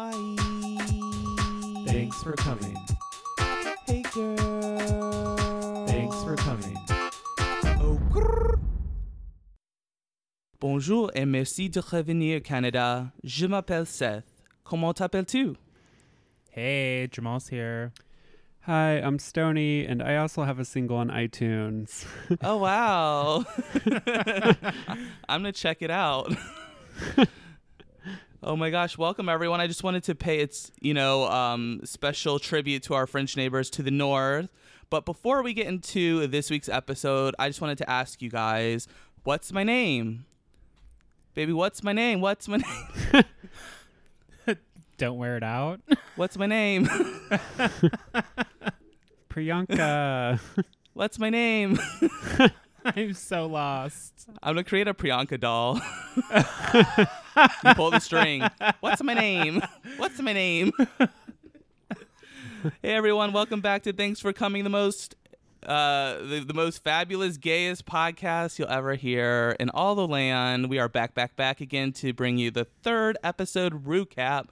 Hi. Thanks for coming. Hey, girl. Thanks for coming. Oh, grrr. Bonjour et merci de revenir, Canada. Je m'appelle Seth. Comment t'appelles-tu? Hey, Jamal's here. Hi, I'm Stony, and I also have a single on iTunes. Oh, wow. I'm going to check it out. oh my gosh, welcome everyone. I just wanted to pay its, you know, um, special tribute to our French neighbors to the north. But before we get into this week's episode, I just wanted to ask you guys, what's my name? Baby, what's my name? What's my name? Don't wear it out. What's my name? Priyanka. What's my name? I'm so lost. I'm gonna create a Priyanka doll. You pull the string. What's my name? What's my name? hey everyone, welcome back to Thanks for Coming, the most uh the, the most fabulous, gayest podcast you'll ever hear in all the land. We are back, back, back again to bring you the third episode recap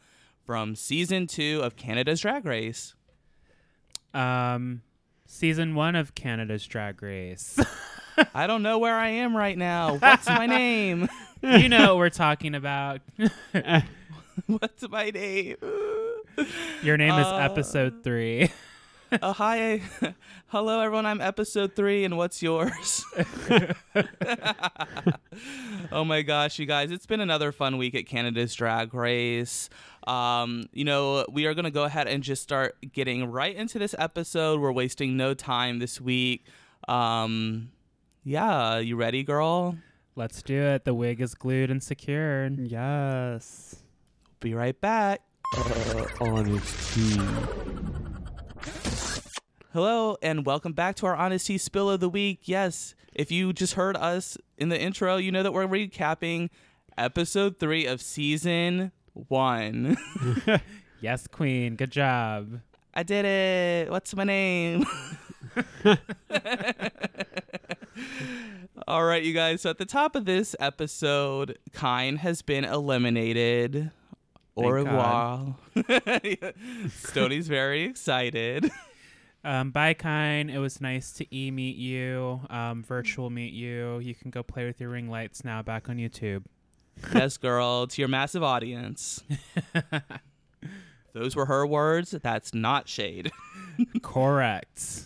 from season two of Canada's Drag Race. Um, season one of Canada's Drag Race. I don't know where I am right now. What's my name? you know what we're talking about. What's my name? Your name is Uh, episode three. Oh, hi. Hello, everyone. I'm episode three, and what's yours? oh my gosh, you guys. It's been another fun week at Canada's Drag Race. Um, you know, we are going to go ahead and just start getting right into this episode. We're wasting no time this week. Um, yeah, you ready, girl? Let's do it. The wig is glued and secured. yes. Be right back. Uh, honesty. Hello and welcome back to our Honesty Spill of the Week. Yes, if you just heard us in the intro, you know that we're recapping episode three of season one. Yes, Queen. Good job. I did it. What's my name? All right, you guys. So at the top of this episode, Kyne has been eliminated. Au revoir. Stoney's very excited. Um, bye, Kyne. It was nice to e meet you, um, virtual meet you. You can go play with your ring lights now back on YouTube. yes, girl, to your massive audience. Those were her words. That's not shade. Correct.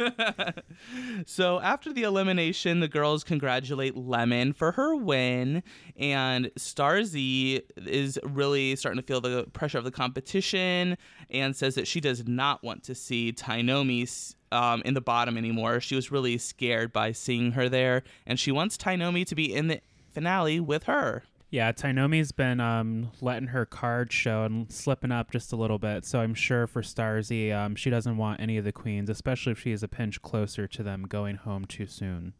So after the elimination, the girls congratulate Lemon for her win, and Starzy is really starting to feel the pressure of the competition and says that she does not want to see Tynomi um, in the bottom anymore. She was really scared by seeing her there, and she wants Tynomi to be in the finale with her. Yeah, Tynomi's been um, letting her card show and slipping up just a little bit. So I'm sure for Starzy, um, she doesn't want any of the queens, especially if she is a pinch closer to them going home too soon.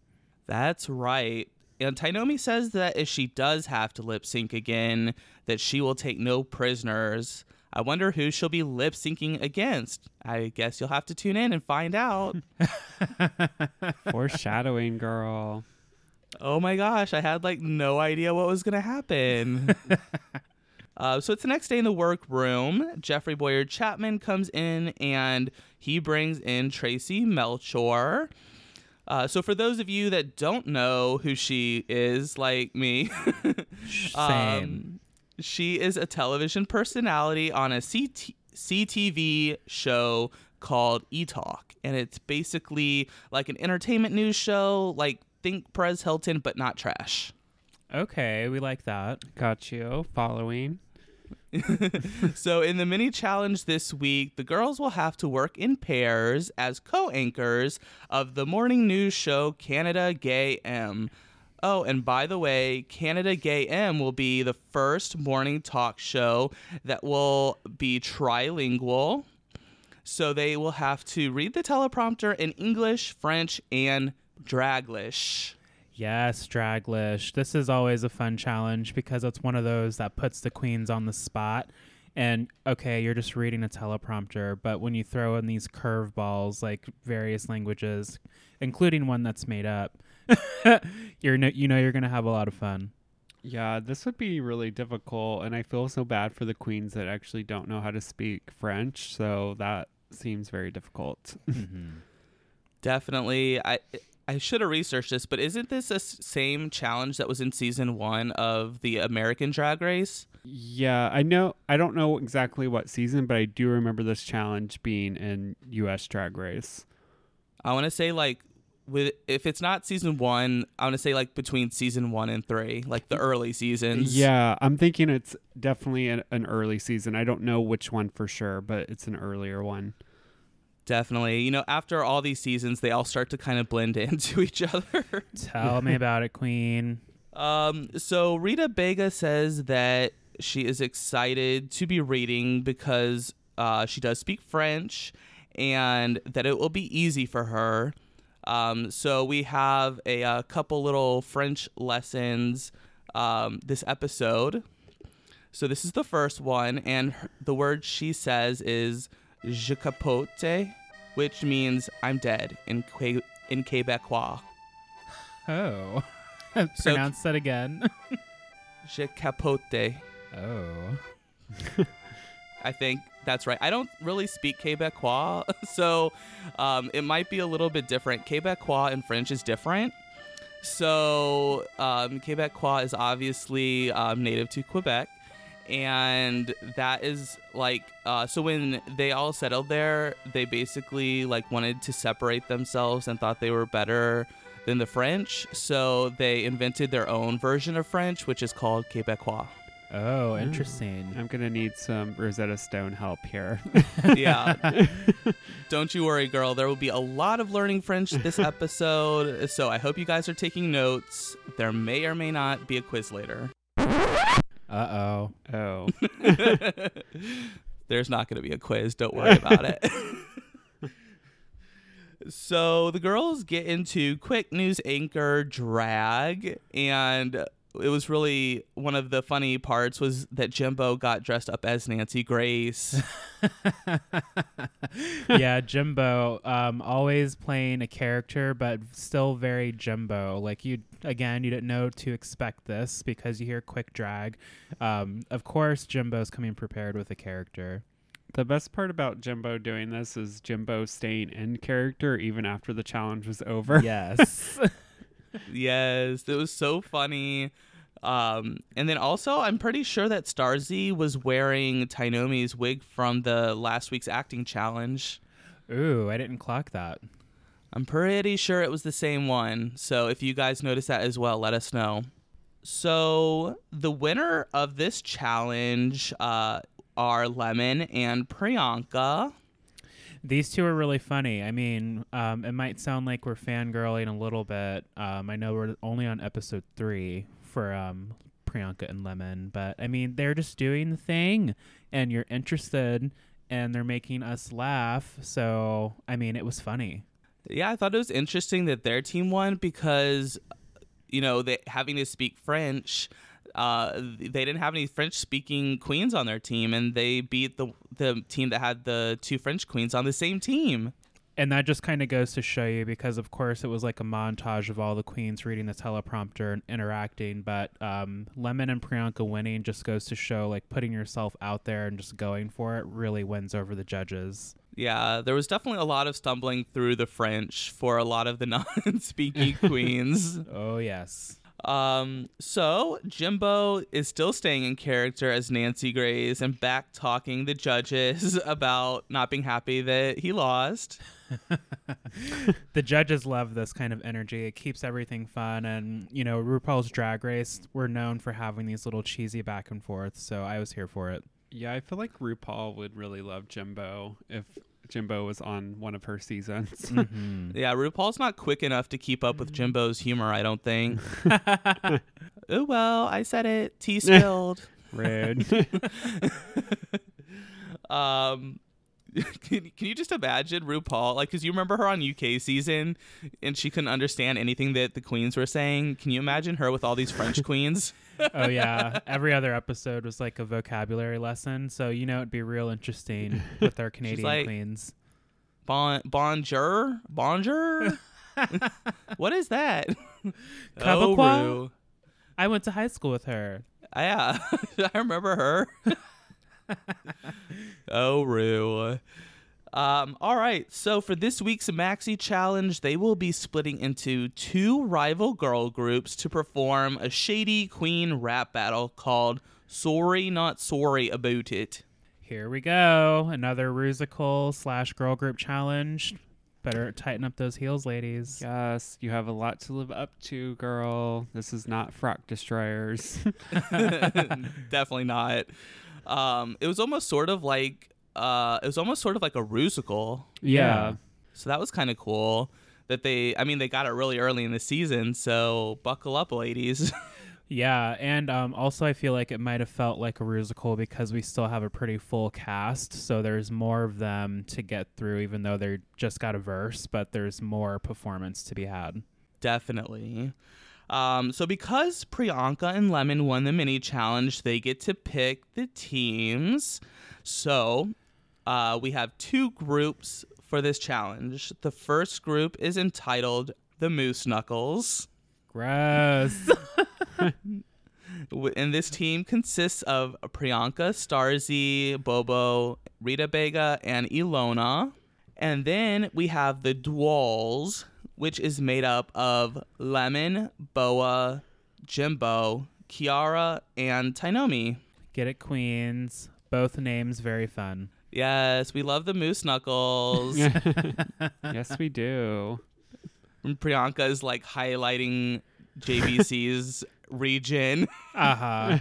That's right. And Tynomi says that if she does have to lip sync again, that she will take no prisoners. I wonder who she'll be lip syncing against. I guess you'll have to tune in and find out. Foreshadowing, girl. Oh my gosh, I had like no idea what was going to happen. Uh, so it's the next day in the workroom. Jeffrey Bowyer Chapman comes in and he brings in Tracey Melchior. Uh, so for those of you that don't know who she is, like me, Same. um, she is a television personality on a CT- CTV show called E Talk, and it's basically like an entertainment news show, like think Perez Hilton, but not trash. okay, we like that. Got you. Following. so in the mini challenge this week, the girls will have to work in pairs as co-anchors of the morning news show Canada Gay M. Oh, and by the way, Canada Gay M will be the first morning talk show that will be trilingual. So they will have to read the teleprompter in English, French, and Draglish. Yes, Draglish. This is always a fun challenge because it's one of those that puts the queens on the spot. And okay, you're just reading a teleprompter, but when you throw in these curveballs like various languages, including one that's made up, you're no, you know you're gonna have a lot of fun. Yeah, this would be really difficult, and I feel so bad for the queens that actually don't know how to speak French. So that seems very difficult. Mhm. Definitely. I I should have researched this, but isn't this the same challenge that was in season one of the American Drag Race? Yeah, I know. I don't know exactly what season, but I do remember this challenge being in U.S. Drag Race. I want to say like with if it's not season one, I want to say like between season one and three, like the early seasons. Yeah, I'm thinking it's definitely an, an early season. I don't know which one for sure, but it's an earlier one. Definitely. You know, after all these seasons, they all start to kind of blend into each other. Tell me about it, Queen. Um, so Rita Baga says that she is excited to be reading because uh, she does speak French and that it will be easy for her. Um, so we have a, uh couple little French lessons um, this episode. So this is the first one, and her- the word she says is "je capote," which means "I'm dead" in Que- in Quebecois. Oh. Pronounce that again. Je capote. Oh. I think that's right. I don't really speak Quebecois, so um, it might be a little bit different. Quebecois in French is different. So um, Quebecois is obviously um, native to Quebec, and that is like uh, so when they all settled there, they basically like wanted to separate themselves and thought they were better than the French, so they invented their own version of French, which is called Quebecois. Oh, interesting. I'm gonna need some Rosetta Stone help here. yeah. Don't you worry, girl. There will be a lot of learning French this episode, so I hope you guys are taking notes. There may or may not be a quiz later. Uh oh. oh, There's not going to be a quiz. Don't worry about it. so the girls get into quick news anchor drag, and it was really one of the funny parts was that Jimbo got dressed up as Nancy Grace. yeah, Jimbo, um, always playing a character, but still very Jimbo. Like you, again, you didn't know to expect this because you hear quick drag. Um, of course, Jimbo's coming prepared with a character. the best part about Jimbo doing this is Jimbo staying in character even after the challenge was over. Yes. Yes, it was so funny. Um, and then also, I'm pretty sure that Starzy was wearing Tynomi's wig from the last week's acting challenge. Ooh, I didn't clock that. I'm pretty sure it was the same one. So if you guys notice that as well, let us know. So the winner of this challenge uh, are Lemon and Priyanka. These two are really funny. I mean, um, it might sound like we're fangirling a little bit. Um, I know we're only on episode three for um, Priyanka and Lemon, but I mean, they're just doing the thing, and you're interested, and they're making us laugh. So, I mean, it was funny. Yeah, I thought it was interesting that their team won because, you know, they having to speak French. Uh, they didn't have any French-speaking queens on their team, and they beat the the team that had the two French queens on the same team. And that just kind of goes to show you because, of course, it was like a montage of all the queens reading the teleprompter and interacting. But um, Lemon and Priyanka winning just goes to show like putting yourself out there and just going for it really wins over the judges. Yeah, there was definitely a lot of stumbling through the French for a lot of the non-speaking queens. Oh, yes. Um, so Jimbo is still staying in character as Nancy Grace and back talking the judges about not being happy that he lost. the judges love this kind of energy. It keeps everything fun. And, you know, RuPaul's Drag Race, we're known for having these little cheesy back and forth. So I was here for it. Yeah, I feel like RuPaul would really love Jimbo if Jimbo was on one of her seasons. Mhm. Yeah, RuPaul's not quick enough to keep up with Jimbo's humor, I don't think. oh well, I said it. Tea spilled. Rude. um can, can you just imagine RuPaul like cuz you remember her on UK season and she couldn't understand anything that the queens were saying. Can you imagine her with all these French queens? oh, yeah. Every other episode was like a vocabulary lesson. So, you know, it'd be real interesting with our Canadian like, queens. Bon bonjour? Bonjour? what is that? Quebecois? Oh, Ru. I went to high school with her. Yeah, I remember her. oh, Rue. Um, all right, so for this week's Maxi Challenge, they will be splitting into two rival girl groups to perform a shady queen rap battle called Sorry Not Sorry About It. Here we go. Another Rusical slash girl group challenge. Better tighten up those heels, ladies. Yes, you have a lot to live up to, girl. This is not frock destroyers. Definitely not. Um, it was almost sort of like uh, it was almost sort of like a rusical. yeah. So that was kind of cool that they I mean they got it really early in the season, so buckle up ladies. Yeah, and um, also I feel like it might have felt like a Rusical because we still have a pretty full cast, so there's more of them to get through, even though they just got a verse, but there's more performance to be had. Definitely. Um, so because Priyanka and Lemon won the mini challenge, they get to pick the teams. So uh, we have two groups for this challenge. The first group is entitled the Moose Knuckles. Gross. And this team consists of Priyanka, Starzy, Bobo, Rita Baga, and Ilona. And then we have the Dwalls, which is made up of Lemon, Boa, Jimbo, Kiara, and Tynomi. Get it, Queens. Both names very fun. Yes, we love the Moose Knuckles. yes, we do. And Priyanka is like highlighting JBC's region. Uh huh.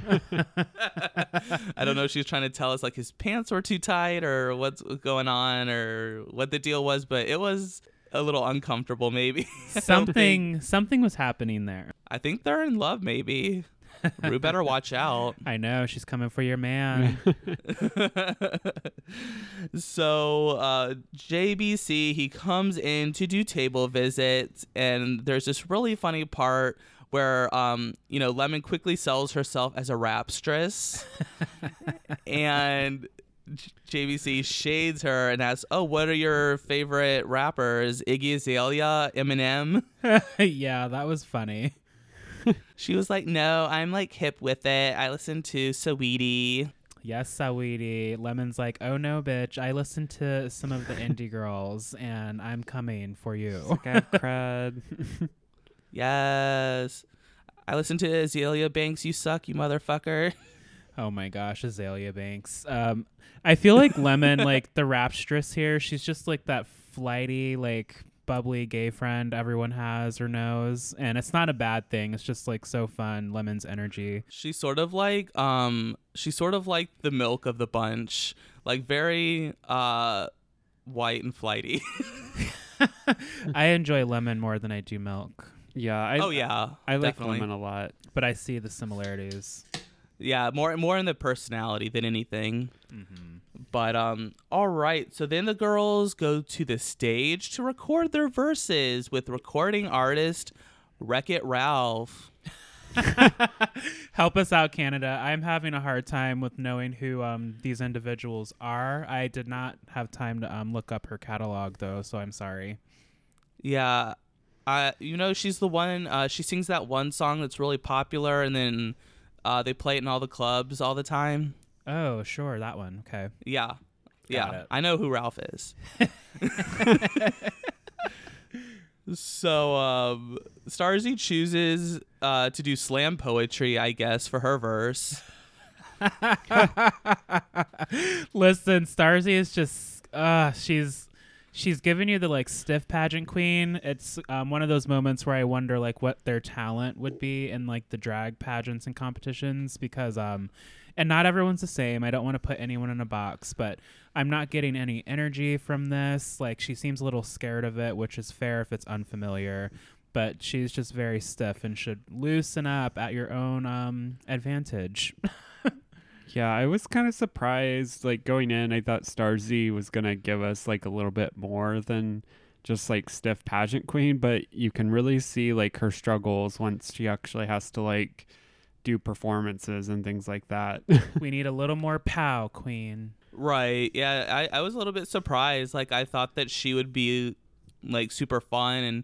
I don't know if she was trying to tell us like his pants were too tight or what's going on or what the deal was, but it was a little uncomfortable maybe. I don't think- something something was happening there. I think they're in love maybe. Rue better watch out. I know she's coming for your man. so uh, JBC he comes in to do table visits, and there's this really funny part where um, you know Lemon quickly sells herself as a rapstress, and J- JBC shades her and asks, "Oh, what are your favorite rappers? Iggy Azalea, Eminem?" yeah, that was funny. She was like, "No, I'm like hip with it. I listen to Saweetie." Yes, Saweetie. Lemon's like, oh no, bitch. I listen to some of the indie girls, and I'm coming for you. Like I have cred. Yes. I listen to Azealia Banks. You suck, you motherfucker. Oh my gosh, Azealia Banks. Um, I feel like Lemon, like the rapstress here, she's just like that flighty, like bubbly gay friend everyone has or knows, and it's not a bad thing. It's just like so fun. Lemon's energy. She's sort of like um she's sort of like the milk of the bunch. Like very uh white and flighty. I enjoy Lemon more than I do Milk, yeah, I, oh yeah. I like lemon a lot. but I see the similarities. Yeah, more more in the personality than anything. Mm-hmm. But um all right, so then the girls go to the stage to record their verses with recording artist Wreck It Ralph. Help us out, Canada. I'm having a hard time with knowing who um, these individuals are. I did not have time to um, look up her catalog, though, so I'm sorry. Yeah. Uh, you know, she's the one. Uh, she sings that one song that's really popular, and then uh, they play it in all the clubs all the time. Oh, sure, that one. Okay. Yeah, yeah. it. I know who Ralph is. so, um, Starzy chooses uh, to do slam poetry, I guess, for her verse. Listen, Starzy is just uh she's she's giving you the like stiff pageant queen. It's um, one of those moments where I wonder like what their talent would be in like the drag pageants and competitions because um and not everyone's the same. I don't want to put anyone in a box, but I'm not getting any energy from this. Like she seems a little scared of it, which is fair if it's unfamiliar. But she's just very stiff and should loosen up at your own um, advantage. Yeah, I was kind of surprised. Like going in, I thought Star Z was gonna give us like a little bit more than just like stiff pageant queen, but you can really see like her struggles once she actually has to like do performances and things like that. we need a little more pow, queen. Right. Yeah, I, I was a little bit surprised. Like I thought that she would be like super fun and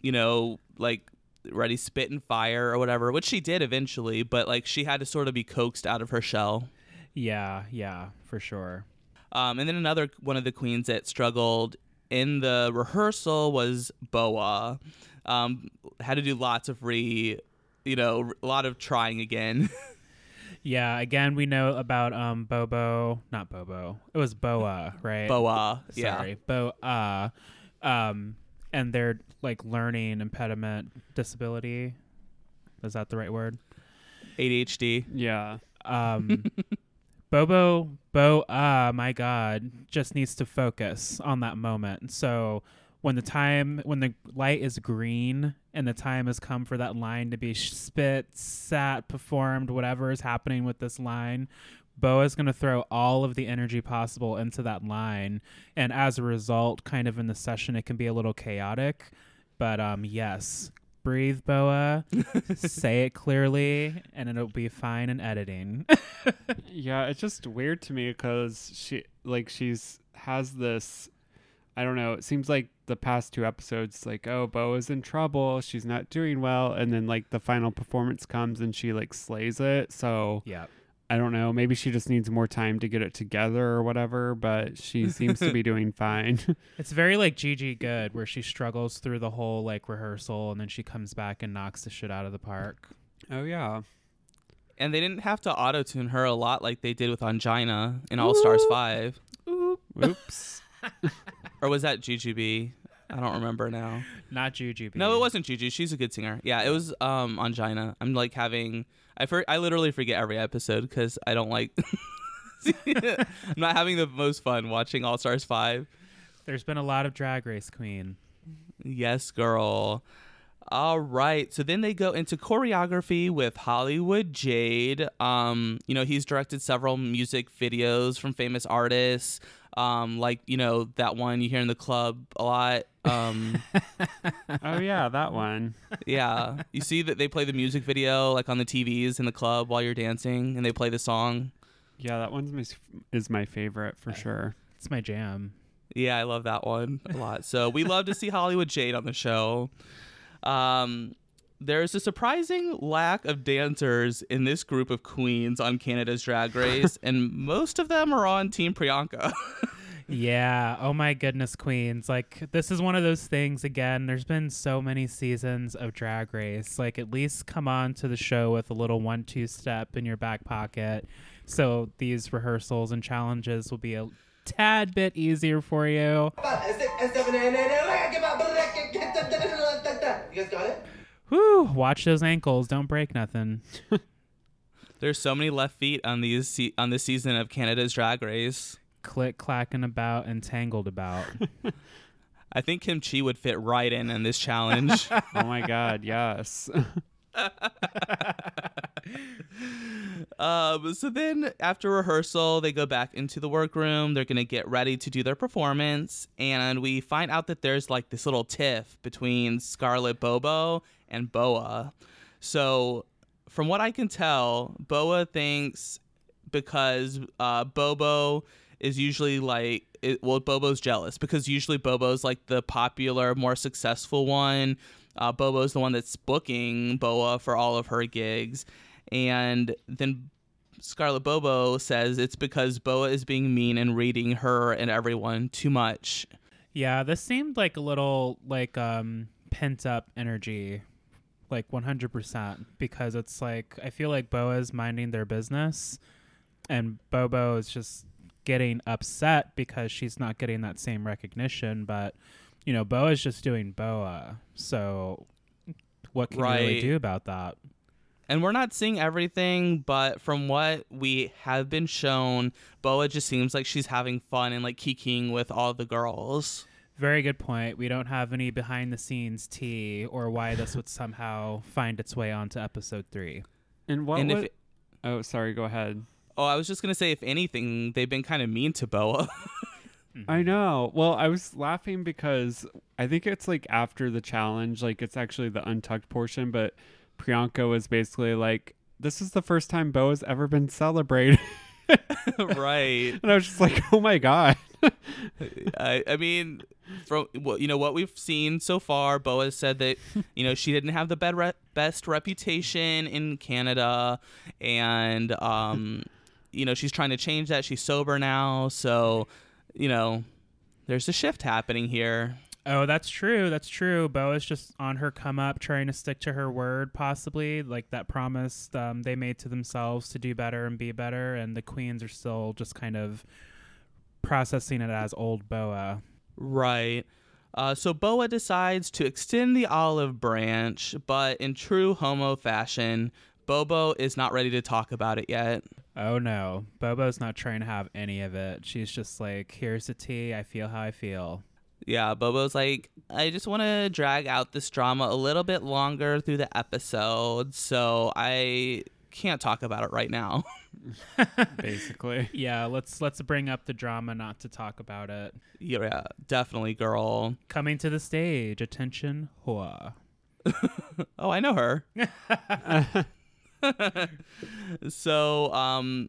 you know, like ready spit and fire or whatever, which she did eventually, but like she had to sort of be coaxed out of her shell. Yeah, yeah, for sure. Um, and then another one of the queens that struggled in the rehearsal was Boa. Um, had to do lots of re, you know, a lot of trying again. Yeah, again, we know about um Bobo, not Bobo. It was Boa, right? Boa, yeah. Sorry, Boa. Um, and their like learning impediment disability. Is that the right word? ADHD. Yeah. Um, Bobo, Bo, ah, my God, just needs to focus on that moment. So when the time, when the light is green and the time has come for that line to be spit, sat, performed, whatever is happening with this line, Bo is going to throw all of the energy possible into that line. And as a result, kind of in the session, it can be a little chaotic. But um, yes, breathe, Boa, say it clearly, and it'll be fine in editing. yeah, it's just weird to me because she like she's has this. I don't know. It seems like the past two episodes, like oh, Bo is in trouble. She's not doing well, and then like the final performance comes and she like slays it. So yeah. I don't know. Maybe she just needs more time to get it together or whatever. But she seems to be doing fine. It's very like Gigi Goode, where she struggles through the whole like rehearsal and then she comes back and knocks the shit out of the park. oh yeah. And they didn't have to auto tune her a lot like they did with Angina in All Stars 5. Oops. Or was that GGB? I don't remember now. Not Juju. No, it wasn't Gigi. She's a good singer. Yeah, it was um Angina. I'm like having I for, I literally forget every episode because I don't like. I'm not having the most fun watching All Stars Five. There's been a lot of Drag Race Queen. Yes, girl. All right. So then they go into choreography with Hollywood Jade. Um, you know, he's directed several music videos from famous artists. Um, like, you know, that one you hear in the club a lot. Um, Oh yeah, that one. yeah. You see that they play the music video like on the TVs in the club while you're dancing and they play the song. Yeah, that one's my, is my favorite for sure. It's my jam. Yeah, I love that one a lot. So we love to see Hollywood Jade on the show. Um, there's a surprising lack of dancers in this group of queens on Canada's Drag Race, and most of them are on Team Priyanka. Yeah. Oh my goodness, queens. Like this is one of those things again. There's been so many seasons of Drag Race. Like at least come on to the show with a little one-two step in your back pocket, so these rehearsals and challenges will be a tad bit easier for you. You guys got it? Whew. Watch those ankles. Don't break nothing. There's so many left feet on these se- on this season of Canada's Drag Race. Click clacking about and tangled about. I think Kim Chi would fit right in in this challenge. Oh my god, yes. Um, so then after rehearsal, they go back into the workroom. They're gonna get ready to do their performance, and we find out that there's like this little tiff between Scarlett Bobo and Boa. So, from what I can tell, Boa thinks because uh, Bobo is usually like it, well, Bobo's jealous because usually Bobo's like the popular, more successful one. Uh, Bobo's the one that's booking Boa for all of her gigs, and then Scarlett Bobo says it's because Boa is being mean and reading her and everyone too much. Yeah, this seemed like a little like um pent up energy, like 100%, because it's like I feel like Boa's minding their business, and Bobo is just getting upset because she's not getting that same recognition. But you know, Boa's just doing Boa, so what can you really do about that? And we're not seeing everything, but from what we have been shown, Boa just seems like she's having fun and like kikiing with all the girls. Very good point. We don't have any behind the scenes tea or why this would somehow find its way onto episode three. And what? and wa- if oh, sorry. Go ahead. Oh, I was just gonna say, if anything, they've been kind of mean to Boa. I know. Well, I was laughing because I think it's like after the challenge, like it's actually the untucked portion, but Priyanka was basically like, "This is the first time Bo has ever been celebrated," right. and I was just like, "Oh my god." I, I mean, from what you know what we've seen so far, Boa said that you know she didn't have the bed re- best reputation in Canada, and um, you know she's trying to change that. She's sober now, so you know there's a shift happening here. Oh, that's true. That's true. Bo is just on her come up, trying to stick to her word, possibly like that promise um, they made to themselves to do better and be better. And the queens are still just kind of processing it as old Boa. Right. Uh, so Boa decides to extend the olive branch, but in true homo fashion, Bobo is not ready to talk about it yet. Oh no, Bobo's not trying to have any of it. She's just like, here's the tea. I feel how I feel. Yeah, Bobo's like, I just want to drag out this drama a little bit longer through the episode, so I can't talk about it right now. Basically. Yeah, let's let's bring up the drama, not to talk about it. yeah, definitely, girl. Coming to the stage, attention, Hoa. Oh, I know her. so, um,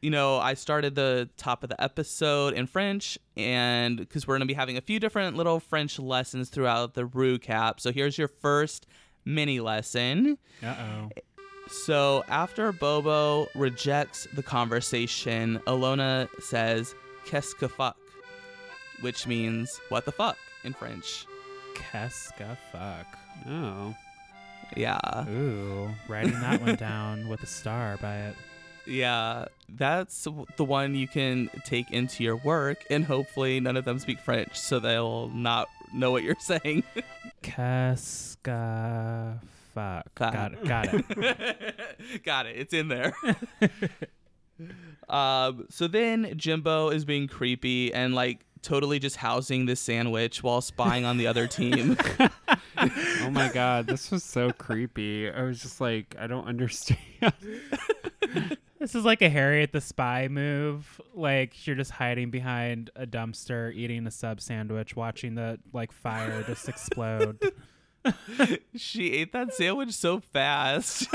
you know, I started the top of the episode in French, and because we're going to be having a few different little French lessons throughout the Rue Cap. So here's your first mini lesson. Uh oh. So after Bobo rejects the conversation, Ilona says, Qu'est-ce que fuck? Which means, what the fuck in French. Keska fuck. Oh. Yeah. Ooh, writing that one down with a star by it. Yeah, that's the one you can take into your work, and hopefully none of them speak French, so they'll not know what you're saying. Keska fuck. Got it. Got it. Got it. It's in there. um, so then Jimbo is being creepy and like totally just housing this sandwich while spying on the other team. Oh my god, this was so creepy. I was just like, I don't understand. This is like a Harriet the Spy move. Like you're just hiding behind a dumpster, eating a sub sandwich, watching the like fire just explode. she ate that sandwich so fast.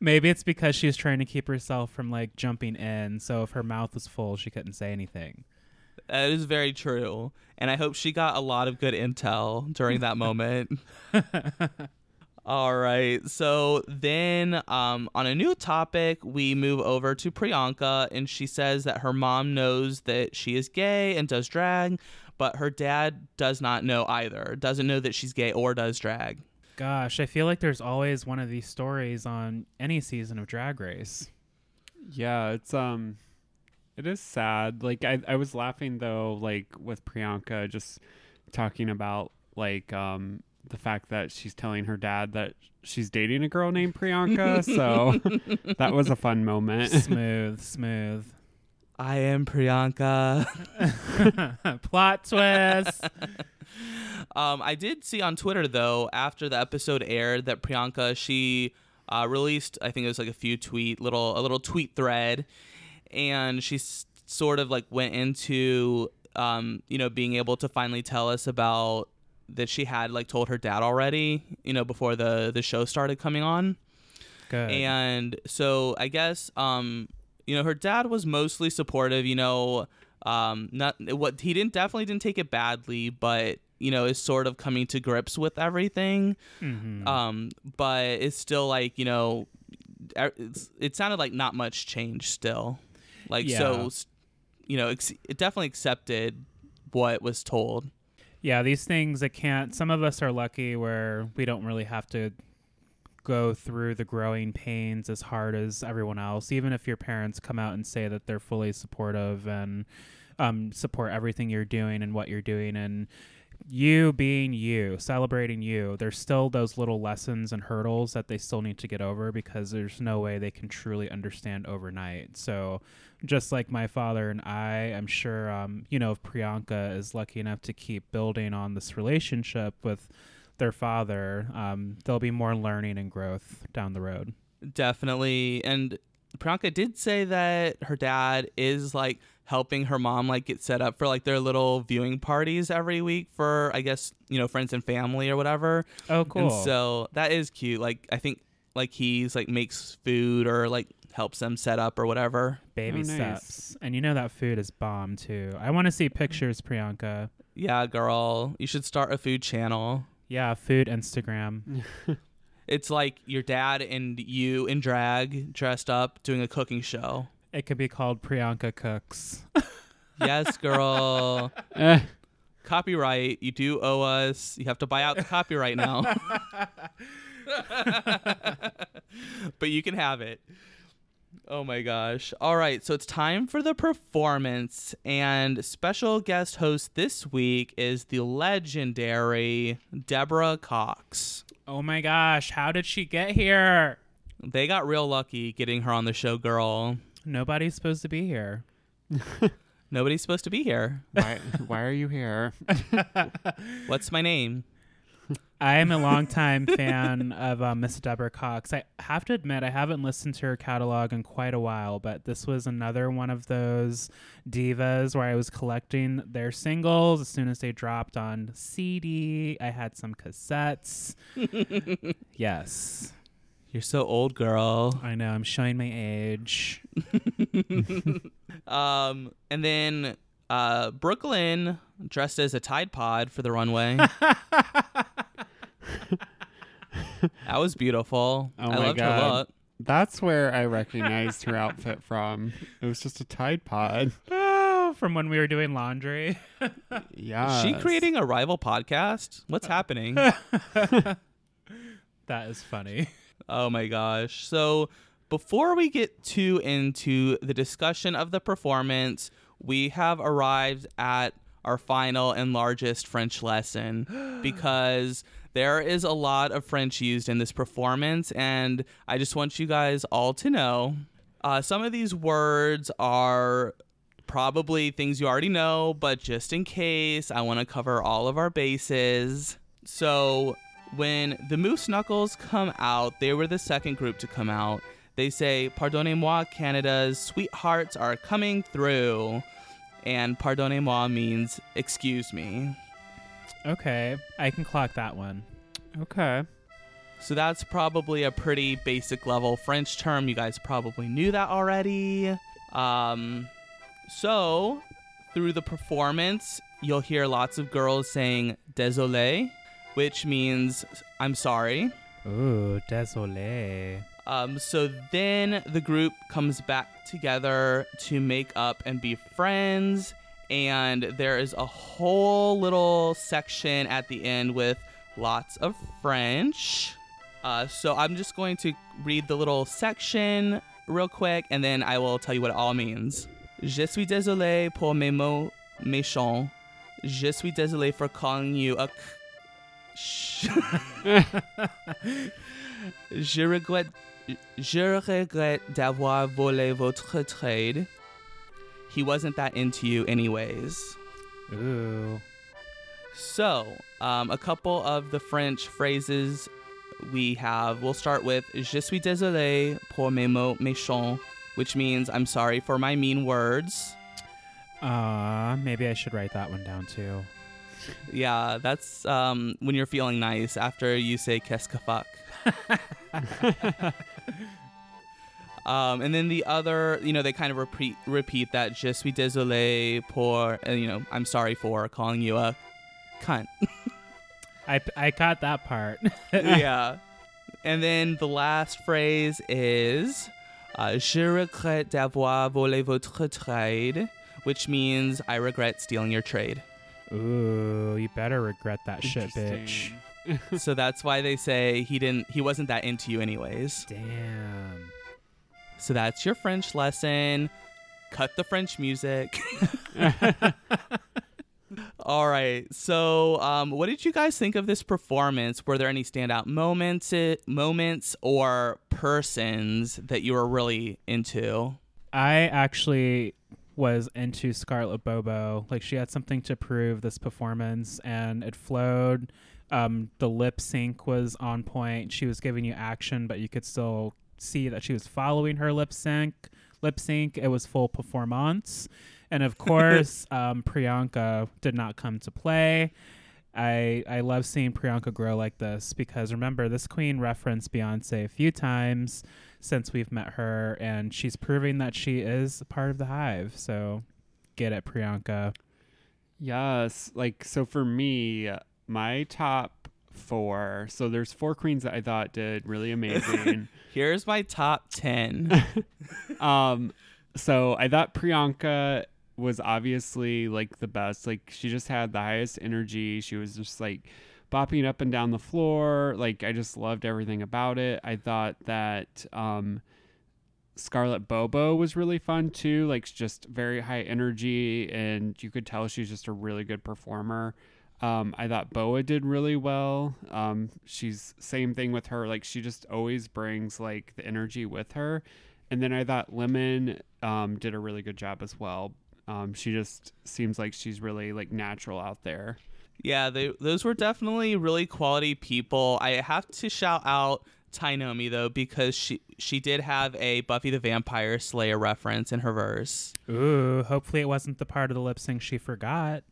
Maybe it's because she was trying to keep herself from like jumping in. So if her mouth was full, she couldn't say anything. That is very true. And I hope she got a lot of good intel during that moment. All right. So then um, on a new topic, we move over to Priyanka, and she says that her mom knows that she is gay and does drag, but her dad does not know either, doesn't know that she's gay or does drag. Gosh, I feel like there's always one of these stories on any season of Drag Race. yeah, it's um it is sad. Like I I was laughing though, like with Priyanka just talking about like um the fact that she's telling her dad that she's dating a girl named Priyanka. so that was a fun moment. Smooth, smooth. I am Priyanka. Plot twist. Um, I did see on Twitter though after the episode aired that Priyanka she uh, released I think it was like a few tweet little a little tweet thread, and she s- sort of like went into um, you know being able to finally tell us about that she had like told her dad already you know before the the show started coming on. Good. And so I guess um you know her dad was mostly supportive, you know, um not what he didn't definitely didn't take it badly, but you know, is sort of coming to grips with everything. Mhm. Um but it's still like, you know, it's, it sounded like not much change still. Like so Yeah. s- you know, ex- it definitely accepted what was told. yeah, these things that can't. Some of us are lucky where we don't really have to go through the growing pains as hard as everyone else. Even if your parents come out and say that they're fully supportive and um, support everything you're doing and what you're doing, and you being you, celebrating you, there's still those little lessons and hurdles that they still need to get over because there's no way they can truly understand overnight. So, just like my father and I, I'm sure, um, you know, if Priyanka is lucky enough to keep building on this relationship with their father, um, there'll be more learning and growth down the road. Definitely. And Priyanka did say that her dad is like helping her mom like get set up for like their little viewing parties every week for I guess, you know, friends and family or whatever. Oh, cool. And so that is cute. Like I think like he's like makes food or like helps them set up or whatever. Baby Oh, nice. steps. And you know that food is bomb too. I want to see pictures, Priyanka. Yeah, girl. You should start a food channel. Yeah, food Instagram. It's like your dad and you in drag, dressed up, doing a cooking show. It could be called Priyanka Cooks. Yes, girl. Eh, copyright. You do owe us. You have to buy out the copyright now. but you can have it. Oh my gosh. All right, so it's time for the performance and special guest host this week is the legendary Deborah Cox. Oh my gosh, how did she get here? They got real lucky getting her on the show, girl. Nobody's supposed to be here. Nobody's supposed to be here. why, why are you here? What's my name? I am a longtime fan of uh, Miss Deborah Cox. I have to admit, I haven't listened to her catalog in quite a while, but this was another one of those divas where I was collecting their singles as soon as they dropped on CD. I had some cassettes. yes, You're so old, girl. I know. I'm showing my age. Um, and then uh, Brooke Lynn dressed as a Tide Pod for the runway. that was beautiful. Oh I my loved her God. look. That's where I recognized her outfit from. It was just a Tide Pod. Oh, from when we were doing laundry. Yeah. She creating a rival podcast? What's happening? That is funny. Oh my gosh. So before we get too into the discussion of the performance, we have arrived at our final and largest French lesson because there is a lot of French used in this performance, and I just want you guys all to know uh, some of these words are probably things you already know, but just in case, I want to cover all of our bases. So, when the Moose Knuckles come out, they were the second group to come out. They say, Pardonnez-moi, Canada's sweethearts are coming through. And pardonnez-moi means excuse me. Okay, I can clock that one. Okay. So that's probably a pretty basic level French term. You guys probably knew that already. Um, so through the performance, you'll hear lots of girls saying désolé, which means I'm sorry. Ooh, désolé. Um, so then the group comes back together to make up and be friends. And there is a whole little section at the end with lots of French. Uh, so I'm just going to read the little section real quick and then I will tell you what it all means. Je suis désolé pour mes mots méchants. Je suis désolé for calling you a. c- Je regrette, je regrette d'avoir volé votre trade. He wasn't that into you, anyways. Ooh. So, um, a couple of the French phrases we have. We'll start with Je suis désolé pour mes mots méchants, which means I'm sorry for my mean words. Uh, maybe I should write that one down too. Yeah, that's um, when you're feeling nice after you say qu'est-ce fuck. um, and then the other, you know, they kind of repeat repeat that je suis désolé pour, uh, you know, I'm sorry for calling you a cunt. I, I caught that part. yeah. And then the last phrase is uh, Je regrette d'avoir volé votre trade, which means I regret stealing your trade. Ooh, you better regret that shit, bitch. So that's why they say he didn't he wasn't that into you anyways. Damn. So that's your French lesson. Cut the French music. All right. So, um, what did you guys think of this performance? Were there any standout moments, it, moments, or persons that you were really into? I actually was into Scarlett Bobo. Like she had something to prove this performance, and it flowed. Um, the lip sync was on point. She was giving you action, but you could still see that she was following her lip sync. Lip sync. It was full performance, and of course, um, Priyanka did not come to play. I I love seeing Priyanka grow like this because remember this queen referenced Beyonce a few times since we've met her, and she's proving that she is part of the hive. So get it, Priyanka. Yes, like so for me, my top four. So there's four queens that I thought did really amazing. Here's my top 10. um, so I thought Priyanka was obviously like the best. Like she just had the highest energy. She was just like bopping up and down the floor. Like I just loved everything about it. I thought that um Scarlett Bobo was really fun too. Like just very high energy and you could tell she's just a really good performer. Um, I thought Boa did really well. Um, she's same thing with her. Like she just always brings like the energy with her. And then I thought Lemon um, did a really good job as well. Um, she just seems like she's really like natural out there. Yeah, they, those were definitely really quality people. I have to shout out Tynomi though because she she did have a Buffy the Vampire Slayer reference in her verse. Ooh, hopefully it wasn't the part of the lip sync she forgot.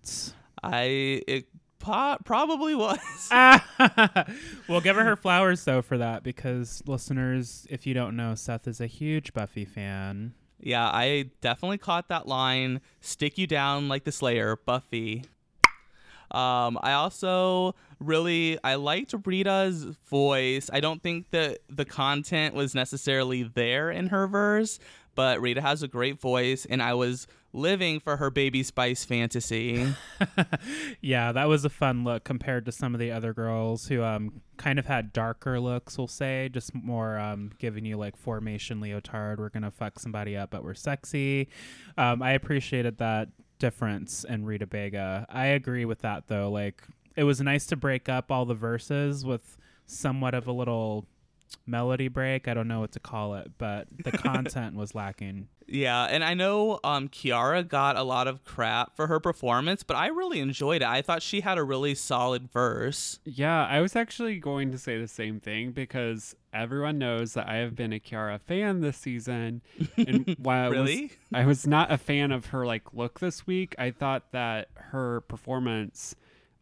I it po- probably was. we'll give her her flowers though for that because listeners, if you don't know, Seth is a huge Buffy fan. Yeah, I definitely caught that line. Stick you down like the Slayer, Buffy. Um, I also really I liked Rita's voice. I don't think that the content was necessarily there in her verse, but Rita has a great voice, and I was living for her baby spice fantasy. yeah, that was a fun look compared to some of the other girls who um kind of had darker looks, we'll say, just more um giving you like formation leotard, we're gonna fuck somebody up, but we're sexy. Um, I appreciated that difference in Rita Baga. I agree with that though. Like it was nice to break up all the verses with somewhat of a little melody break. I don't know what to call it, but the content was lacking. Yeah, and I know um, Kiara got a lot of crap for her performance, but I really enjoyed it. I thought she had a really solid verse. Yeah, I was actually going to say the same thing because everyone knows that I have been a Kiara fan this season. And while really? I, was, I was not a fan of her like look this week, I thought that her performance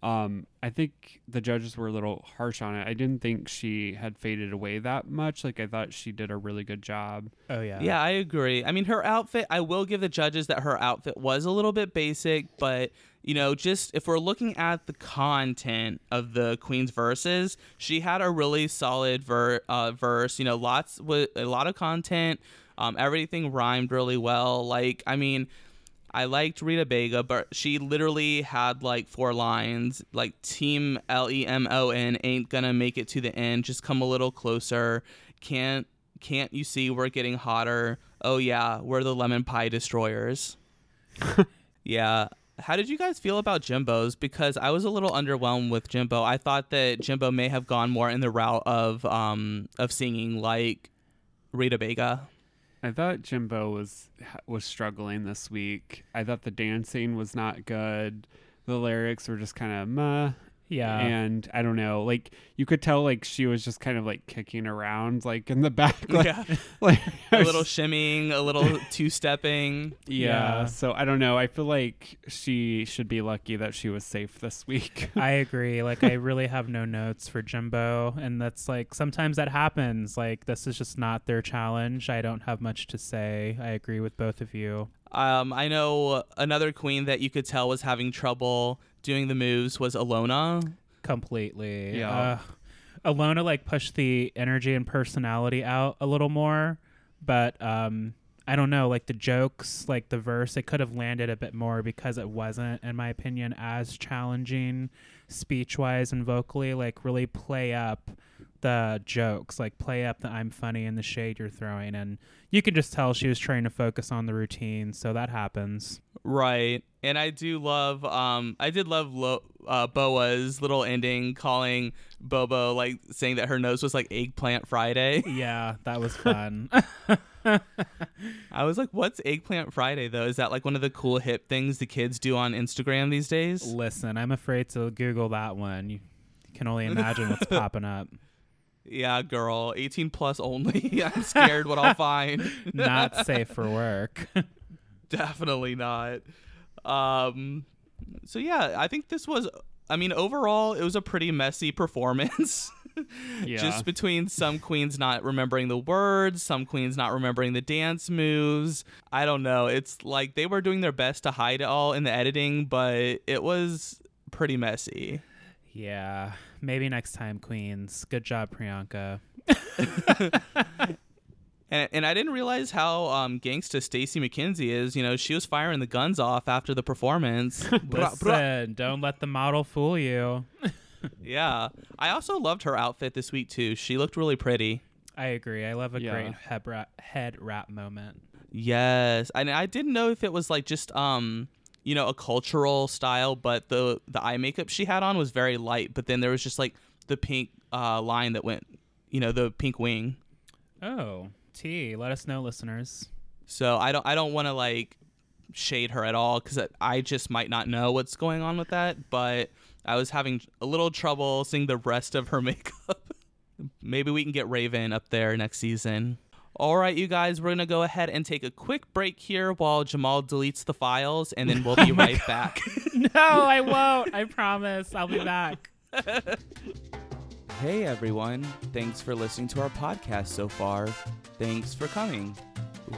um, I think the judges were a little harsh on it. I didn't think she had faded away that much. Like I thought she did a really good job. Oh yeah. Yeah, I agree. I mean, her outfit. I will give the judges that her outfit was a little bit basic, but you know, just if we're looking at the content of the Queen's verses, she had a really solid ver- uh, verse. You know, lots with a lot of content. Um, everything rhymed really well. Like, I mean I liked Rita Baga, but she literally had like four lines like Team L E M O N ain't gonna make it to the end. Just come a little closer. Can't can't you see we're getting hotter? Oh yeah, we're the lemon pie destroyers. yeah. How did you guys feel about Jimbo's? Because I was a little underwhelmed with Jimbo. I thought that Jimbo may have gone more in the route of um of singing like Rita Baga. I thought Jimbo was was struggling this week. I thought the dancing was not good. The lyrics were just kind of meh. Yeah. And I don't know, like you could tell like she was just kind of like kicking around like in the back. Like, yeah. like a little shimmying, a little two stepping. Yeah, Yeah. So I don't know. I feel like she should be lucky that she was safe this week. I agree. Like I really have no notes for Jimbo and that's like sometimes that happens. Like this is just not their challenge. I don't have much to say. I agree with both of you. Um, I know another queen that you could tell was having trouble doing the moves was Ilona. Completely. Yeah. Uh, Ilona like pushed the energy and personality out a little more, but um I don't know, like the jokes, like the verse, it could have landed a bit more because it wasn't, in my opinion, as challenging speech wise and vocally. Like, really play up the jokes, like, play up the I'm funny and the shade you're throwing. And you could just tell she was trying to focus on the routine. So that happens. Right. And I do love um I did love Lo- uh, Boa's little ending calling Bobo like saying that her nose was like eggplant Friday. Yeah, that was fun. I was like, what's eggplant Friday though? Is that like one of the cool hip things the kids do on Instagram these days? Listen, I'm afraid to Google that one. You can only imagine what's popping up. Yeah, girl, 18 plus only. I'm scared what I'll find. Not safe for work. Definitely not. Um so yeah, I think this was I mean overall it was a pretty messy performance. Yeah. Just between some queens not remembering the words, some queens not remembering the dance moves. I don't know. It's like they were doing their best to hide it all in the editing, but it was pretty messy. Yeah, maybe next time, Queens. Good job, Priyanka. And, and I didn't realize how um, gangsta Stacey McKenzie is. You know, she was firing the guns off after the performance. Listen, don't let the model fool you. Yeah. I also loved her outfit this week, too. She looked really pretty. I agree. I love a Yeah. great head wrap, head wrap moment. Yes. And I didn't know if it was like just, um, you know, a cultural style, but the, the eye makeup she had on was very light. But then there was just like the pink uh, line that went, you know, the pink wing. Oh, T. Let us know, listeners. So I don't I don't want to like shade her at all because I just might not know what's going on with that. But I was having a little trouble seeing the rest of her makeup. Maybe we can get Raven up there next season. All right, you guys, we're gonna go ahead and take a quick break here while Jamal deletes the files, and then we'll be oh right back. no, I won't. I promise. I'll be back. Hey everyone, thanks for listening to our podcast so far. Thanks for coming.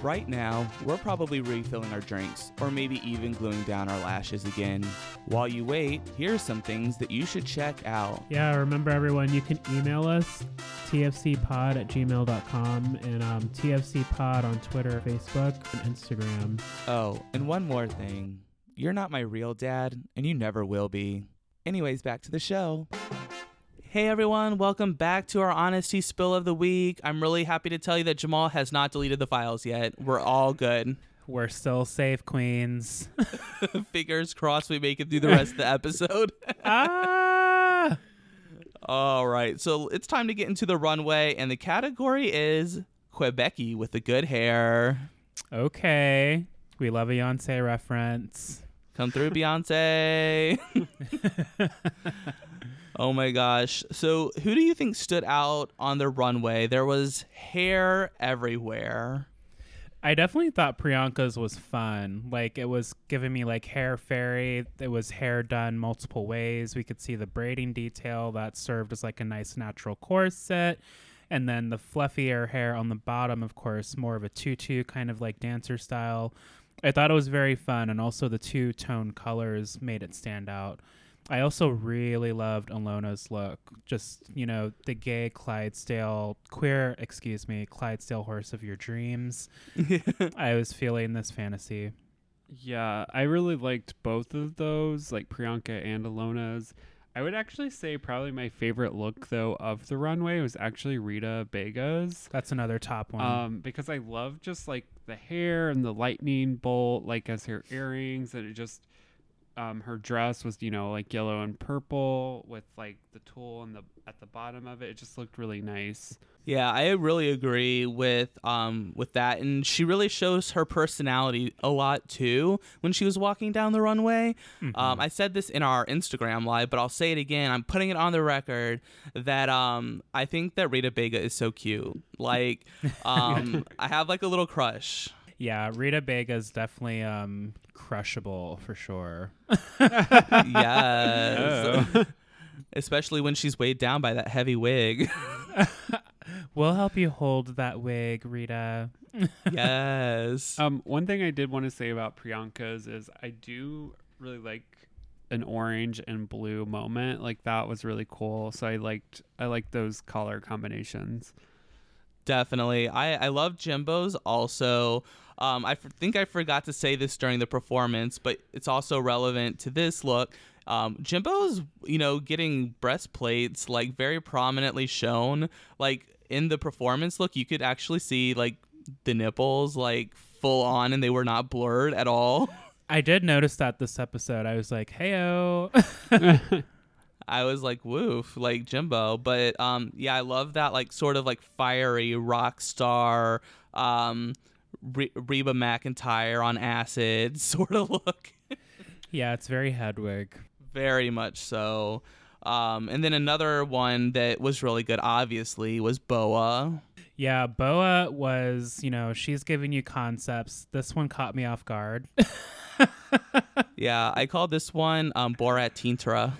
Right now, we're probably refilling our drinks, or maybe even gluing down our lashes again. While you wait, here's some things that you should check out. Yeah, remember everyone, you can email us tfcpod at gmail.com and um, tfcpod on Twitter, Facebook, and Instagram. Oh, and one more thing. You're not my real dad, and you never will be. Anyways, back to the show. Hey everyone, welcome back to our honesty spill of the week. I'm really happy to tell you that Jamal has not deleted the files yet. We're all good. We're still safe, Queens. Fingers crossed we make it through the rest of the episode. ah! All right, so it's time to get into the runway, and the category is Quebecy with the good hair. Okay. We love a Beyonce reference. Come through, Beyonce. oh my gosh. So, who do you think stood out on the runway? There was hair everywhere. I definitely thought Priyanka's was fun. Like it was giving me like hair fairy. It was hair done multiple ways. We could see the braiding detail that served as like a nice natural corset. And then the fluffier hair on the bottom, of course, more of a tutu kind of like dancer style. I thought it was very fun, and also the two tone colors made it stand out. I also really loved Ilona's look. Just, you know, the gay Clydesdale, queer, excuse me, Clydesdale horse of your dreams. I was feeling this fantasy. Yeah, I really liked both of those, like Priyanka and Ilona's. I would actually say probably my favorite look though of the runway was actually Rita Baga's. That's another top one. Um, because I love just like the hair and the lightning bolt, like as her earrings, and it just um her dress was you know like yellow and purple with like the tulle and the at the bottom of it. It just looked really nice. Yeah, I really agree with um with that and she really shows her personality a lot too when she was walking down the runway. Um I said this in our Instagram live, but I'll say it again. I'm putting it on the record that um I think that Rita Baga is so cute. Like um I have like a little crush. Yeah, Rita Baga's definitely um crushable for sure. Yes. Especially when she's weighed down by that heavy wig. We'll help you hold that wig, Rita. yes. Um, one thing I did want to say about Priyanka's is I do really like an orange and blue moment. Like that was really cool. So I liked I liked those color combinations. Definitely. I, I love Jimbo's also. Um, I f- think I forgot to say this during the performance, but it's also relevant to this look. Um, Jimbo's, you know, getting breastplates like very prominently shown. Like in the performance look, you could actually see like the nipples like full on and they were not blurred at all. I did notice that this episode. I was like, heyo. I was like, woof, like Jimbo. But um, yeah, I love that like sort of like fiery rock star, um, Re- Reba McEntire on acid sort of look. yeah, it's very Hedwig. Very much so. Um, and then another one that was really good, obviously, was Boa. Yeah, Boa was, you know, she's giving you concepts. This one caught me off guard. Yeah, I called this one um, Borat Tintra.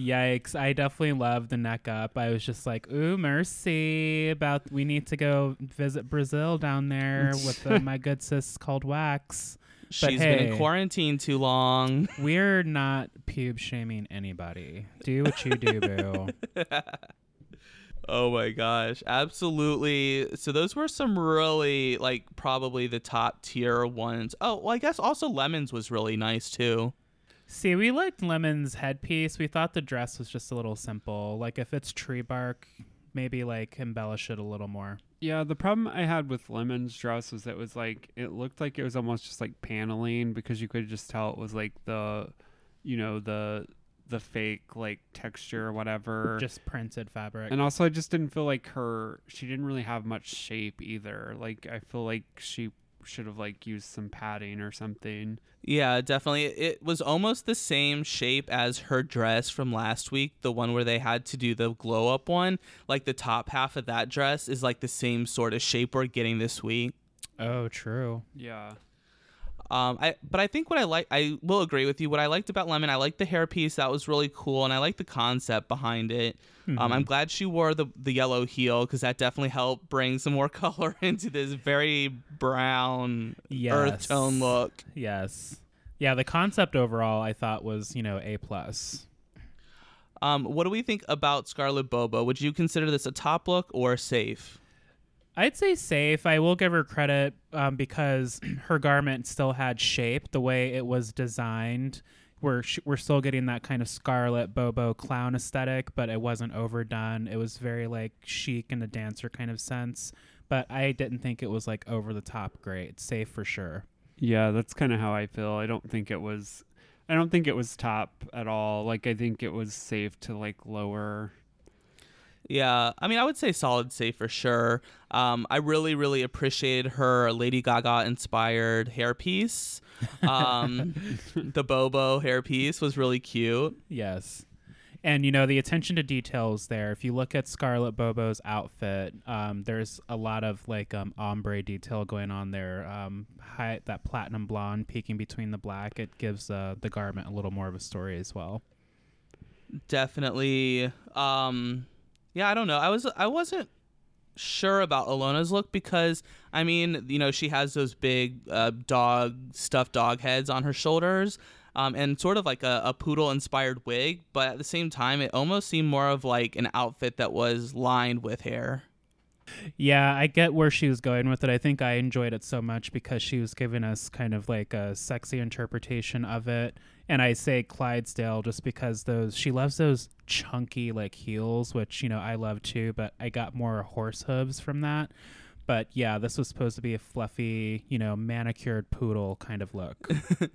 Yikes! I definitely love the neck up. I was just like, "Ooh, mercy!" About we need to go visit Brazil down there with uh, my good sis called Wax. She's been in quarantine too long. We're not pube shaming anybody. Do what you do, boo. Oh my gosh, absolutely. So those were some really like probably the top tier ones. Oh, well I guess also Lemons was really nice too. See, we liked Lemon's headpiece. We thought the dress was just a little simple. Like if it's tree bark, maybe like embellish it a little more. Yeah, the problem I had with Lemon's dress was it was like it looked like it was almost just like paneling because you could just tell it was like the, you know the the fake like texture or whatever. Just printed fabric. and also, I just didn't feel like her. She didn't really have much shape either. Like I feel like she should have like used some padding or something. Yeah, definitely. It was almost the same shape as her dress from last week, the one where they had to do the glow up one. Like the top half of that dress is like the same sort of shape we're getting this week. oh, true. Yeah. Um, I but I think what I like, I will agree with you. What I liked about Lemon, I liked the hairpiece. That was really cool, and I like the concept behind it. Um, I'm glad she wore the the yellow heel because that definitely helped bring some more color into this very brown earth tone look. Yes. Yeah, the concept overall I thought was, you know, A plus. Um, what do we think about Scarlett Bobo? Would you consider this a top look or safe? I'd say safe. I will give her credit um, because her garment still had shape the way it was designed. We're sh- we're still getting that kind of Scarlett Bobo clown aesthetic, but it wasn't overdone. It was very like chic in a dancer kind of sense. But I didn't think it was like over the top great. Safe for sure. Yeah, that's kind of how I feel. I don't think it was. I don't think it was top at all. Like I think it was safe to like lower. Yeah, I mean, I would say solid safe for sure. Um, I really, really appreciated her Lady Gaga inspired hairpiece. Um, the Bobo hairpiece was really cute. Yes. And you know the attention to details there. If you look at Scarlett Bobo's outfit, um, there's a lot of like um, ombre detail going on there. Um, high, that platinum blonde peeking between the black, it gives uh, the garment a little more of a story as well. Definitely. Um, yeah, I don't know. I was I wasn't sure about Ilona's look because I mean, you know, she has those big uh, dog stuffed dog heads on her shoulders. Um, and sort of like a, a poodle inspired wig, but at the same time, it almost seemed more of like an outfit that was lined with hair. Yeah, I get where she was going with it. I think I enjoyed it so much because she was giving us kind of like a sexy interpretation of it. And I say Clydesdale just because those she loves those chunky like heels, which you know I love too. But I got more horse hooves from that. But yeah, this was supposed to be a fluffy, you know, manicured poodle kind of look.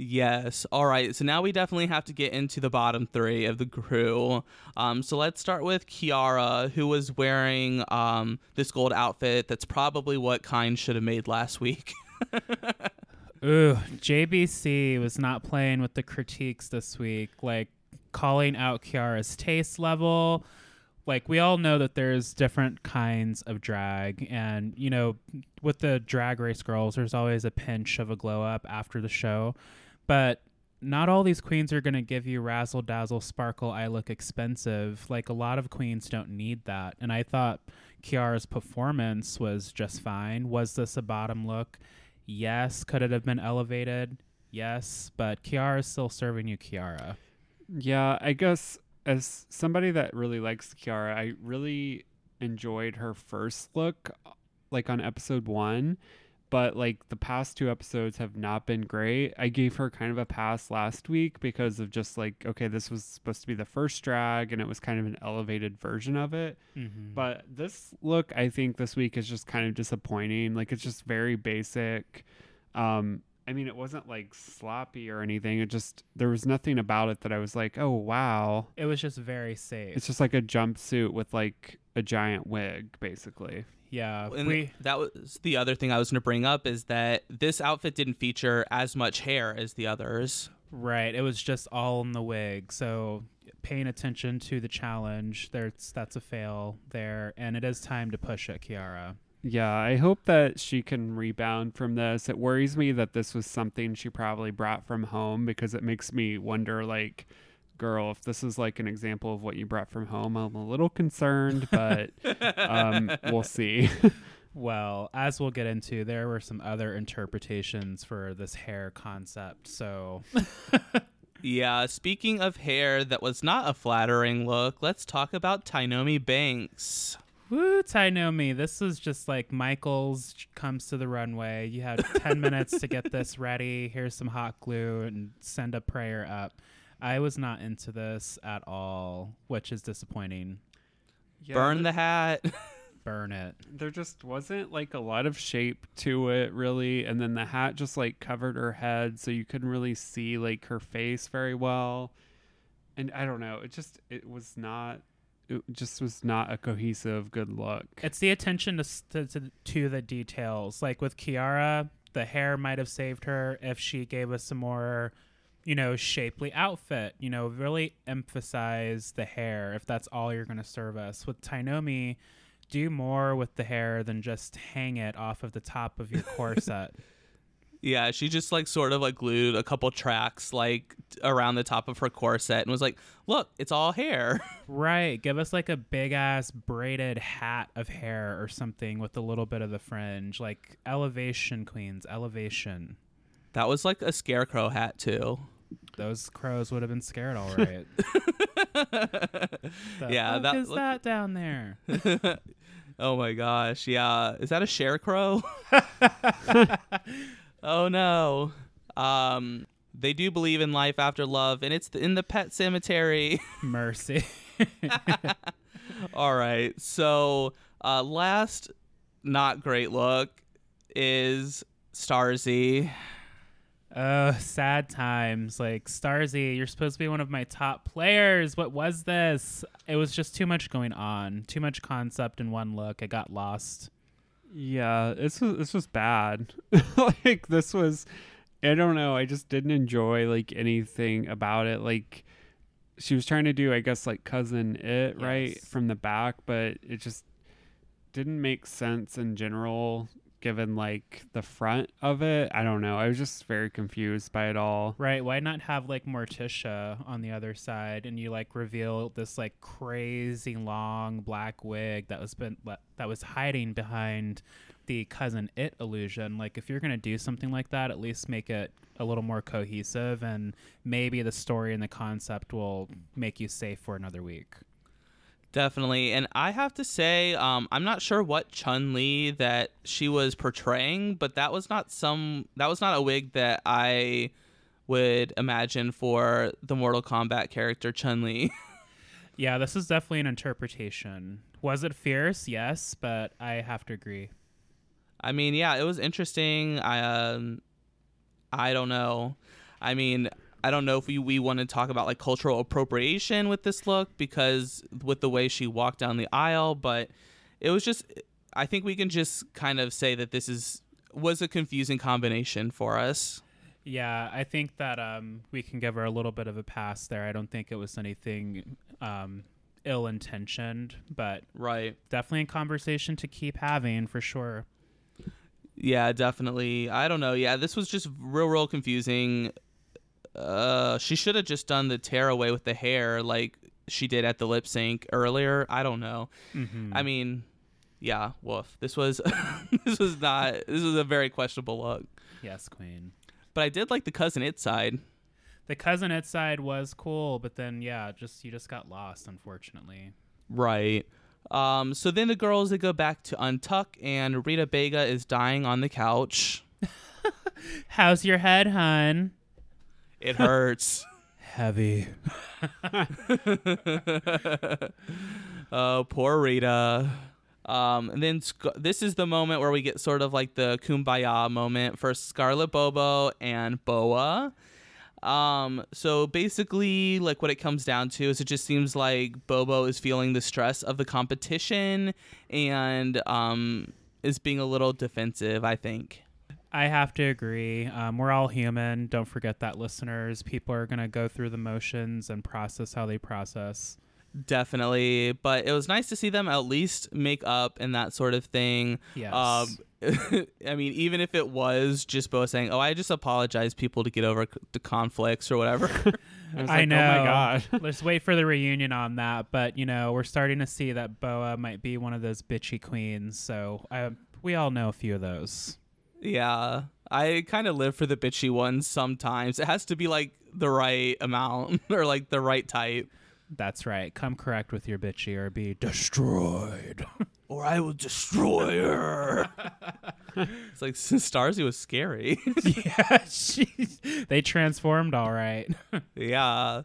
Yes. All right. So now we definitely have to get into the bottom three of the crew. Um, so let's start with Kiara, who was wearing um, this gold outfit. That's probably what Kyne should have made last week. Ooh, JBC was not playing with the critiques this week, like calling out Kiara's taste level. Like we all know that there's different kinds of drag, and you know, with the drag race girls, there's always a pinch of a glow up after the show, but not all these queens are going to give you razzle dazzle sparkle i look expensive. Like a lot of queens don't need that and i thought kiara's performance was just fine. Was this a bottom look yes. Could it have been elevated? Yes. But Kiara is still serving you kiara. Yeah, I guess as somebody that really likes Kiara, I really enjoyed her first look, like on episode one. But like the past two episodes have not been great. I gave her kind of a pass last week because of just like, okay, this was supposed to be the first drag and it was kind of an elevated version of it. mm-hmm. But this look, I think this week is just kind of disappointing. Like it's just very basic. Um, I mean, it wasn't like sloppy or anything. It just there was nothing about it that I was like, oh wow. it was just very safe It's just like a jumpsuit with like a giant wig, basically. Yeah And we that was the other thing I was going to bring up is that this outfit didn't feature as much hair as the others. Right. It was just all in the wig. So paying attention to the challenge, there's that's a fail there, and it is time to push it, Kiara. Yeah, I hope that she can rebound from this. It worries me that this was something she probably brought from home because it makes me wonder like girl, if this is like an example of what you brought from home, I'm a little concerned, but um, we'll see. Well, as we'll get into, there were some other interpretations for this hair concept. So, Yeah, speaking of hair that was not a flattering look, let's talk about Tynomi Banks. woo, Tynomi, this is just like Michael's comes to the runway. You had 10 minutes to get this ready. Here's some hot glue and send a prayer up. I was not into this at all, which is disappointing. Burn the hat. Burn it. there just wasn't like a lot of shape to it really and then the hat just like covered her head so you couldn't really see like her face very well and i don't know it just it was not it just was not a cohesive good look It's the attention to, to, to, to the details. Like with Kiara, the hair might have saved her if she gave us some more, you know, shapely outfit. You know, really emphasize the hair if that's all you're going to serve us. With Tynomi, do more with the hair than just hang it off of the top of your corset. yeah, she just like sort of like glued a couple tracks like around the top of her corset and was like, "Look, it's all hair." right. Give us like a big ass braided hat of hair or something with a little bit of the fringe. Like elevation, queens, elevation. that was like a scarecrow hat too. Those crows would have been scared, all right. The Yeah, fuck that is look- that down there? Oh my gosh, yeah. Is that a sharecrow? oh no. Um they do believe in life after love and it's in the pet cemetery. Mercy. All right. So, uh last not great look is Starzy. Oh, sad times. Like Starzy, you're supposed to be one of my top players. What was this? It was just too much going on. Too much concept in one look. I got lost. yeah this was this was bad like this was i don't know i just didn't enjoy like anything about it like she was trying to do i guess like cousin it right from the back but it just didn't make sense in general given like the front of it i don't know i was just very confused by it all Right? Why not have like Morticia on the other side, and you like reveal this like crazy long black wig that was been that was hiding behind the cousin it illusion. Like, if you're gonna do something like that, at least make it a little more cohesive, and maybe the story and the concept will make you safe for another week. Definitely. And I have to say, um, I'm not sure what Chun Li that she was portraying, but that was not some that was not a wig that I would imagine for the Mortal Kombat character Chun Li. Yeah, this is definitely an interpretation. Was it fierce? Yes, but I have to agree. I mean, yeah, it was interesting. I um, I don't know. I mean, I don't know if we, we want to talk about like cultural appropriation with this look because with the way she walked down the aisle, but it was just I think we can just kind of say that this is was a confusing combination for us. Yeah, I think that um, we can give her a little bit of a pass there. I don't think it was anything um, ill intentioned, but Right. definitely a conversation to keep having for sure. Yeah, definitely. I don't know. Yeah, this was just real, real confusing. Uh, she should have just done the tear away with the hair like she did at the lip sync earlier. I don't know. Mm-hmm. I mean, yeah, woof. This was this was not this was a very questionable look. yes, Queen. But I did like the cousin it side. The cousin it side was cool, but then yeah, just you just got lost, unfortunately. Right. Um, so then the girls they go back to Untuck and Rita Baga is dying on the couch. How's your head, hun? It hurts. Heavy. oh, poor Rita. Um, and then Sc- this is the moment where we get sort of like the kumbaya moment for Scarlett Bobo and Boa. Um, so basically, like what it comes down to is it just seems like Bobo is feeling the stress of the competition and um, is being a little defensive, I think. I have to agree. Um, we're all human. Don't forget that, listeners. People are going to go through the motions and process how they process. definitely. But it was nice to see them at least make up and that sort of thing. Yes. Um, I mean, even if it was just Bo saying, "Oh, I just apologize, people, to get over c- the conflicts or whatever." I, I know. Oh my god. Let's wait for the reunion on that. But you know, we're starting to see that Boa might be one of those bitchy queens. So I, we all know a few of those. Yeah, I kind of live for the bitchy ones sometimes. It has to be like the right amount or like the right type. That's right. Come correct with your bitchy or be destroyed. Or I will destroy her. it's like Starzy was scary. yeah, she, they transformed all right. yeah.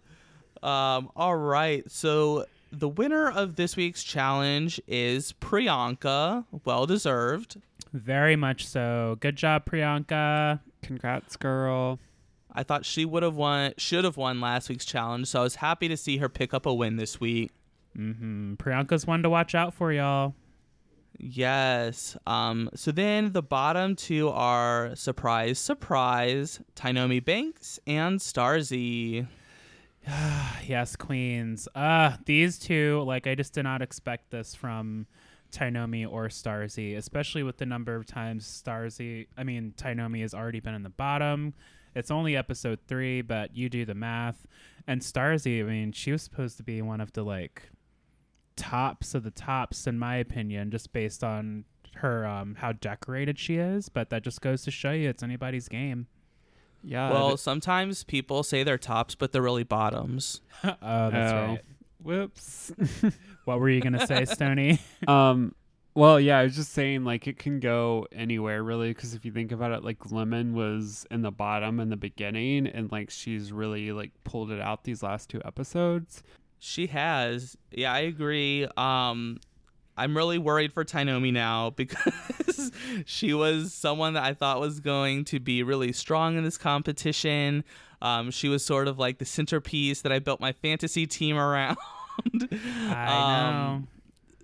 Um, all right. So the winner of this week's challenge is Priyanka. Well deserved. Very much so. Good job, Priyanka. Congrats, girl. I thought she would have won, should have won last week's challenge. So I was happy to see her pick up a win this week. Mm-hmm. Priyanka's one to watch out for, y'all. Yes. Um. So then the bottom two are surprise, surprise, Tynomi Banks and Starzy. yes, queens. Uh, these two, like, I just did not expect this from Tynomi or Starzy, especially with the number of times Starzy, I mean, Tynomi has already been in the bottom. It's only episode three, but you do the math. And Starzy, I mean, she was supposed to be one of the, like, tops of the tops, in my opinion, just based on her, um, how decorated she is. But that just goes to show you it's anybody's game. Yeah. well, sometimes people say they're tops, but they're really bottoms. oh, that's Oh. right. Whoops. What were you going to say, Stony? um. Well, yeah, I was just saying, like, it can go anywhere, really, because if you think about it, like, Lemon was in the bottom in the beginning, and, like, she's really, like, pulled it out these last two episodes. She has. Yeah, I agree. Um, I'm really worried for Tynomi now because she was someone that I thought was going to be really strong in this competition. Um, she was sort of like the centerpiece that I built my fantasy team around. I know. Um,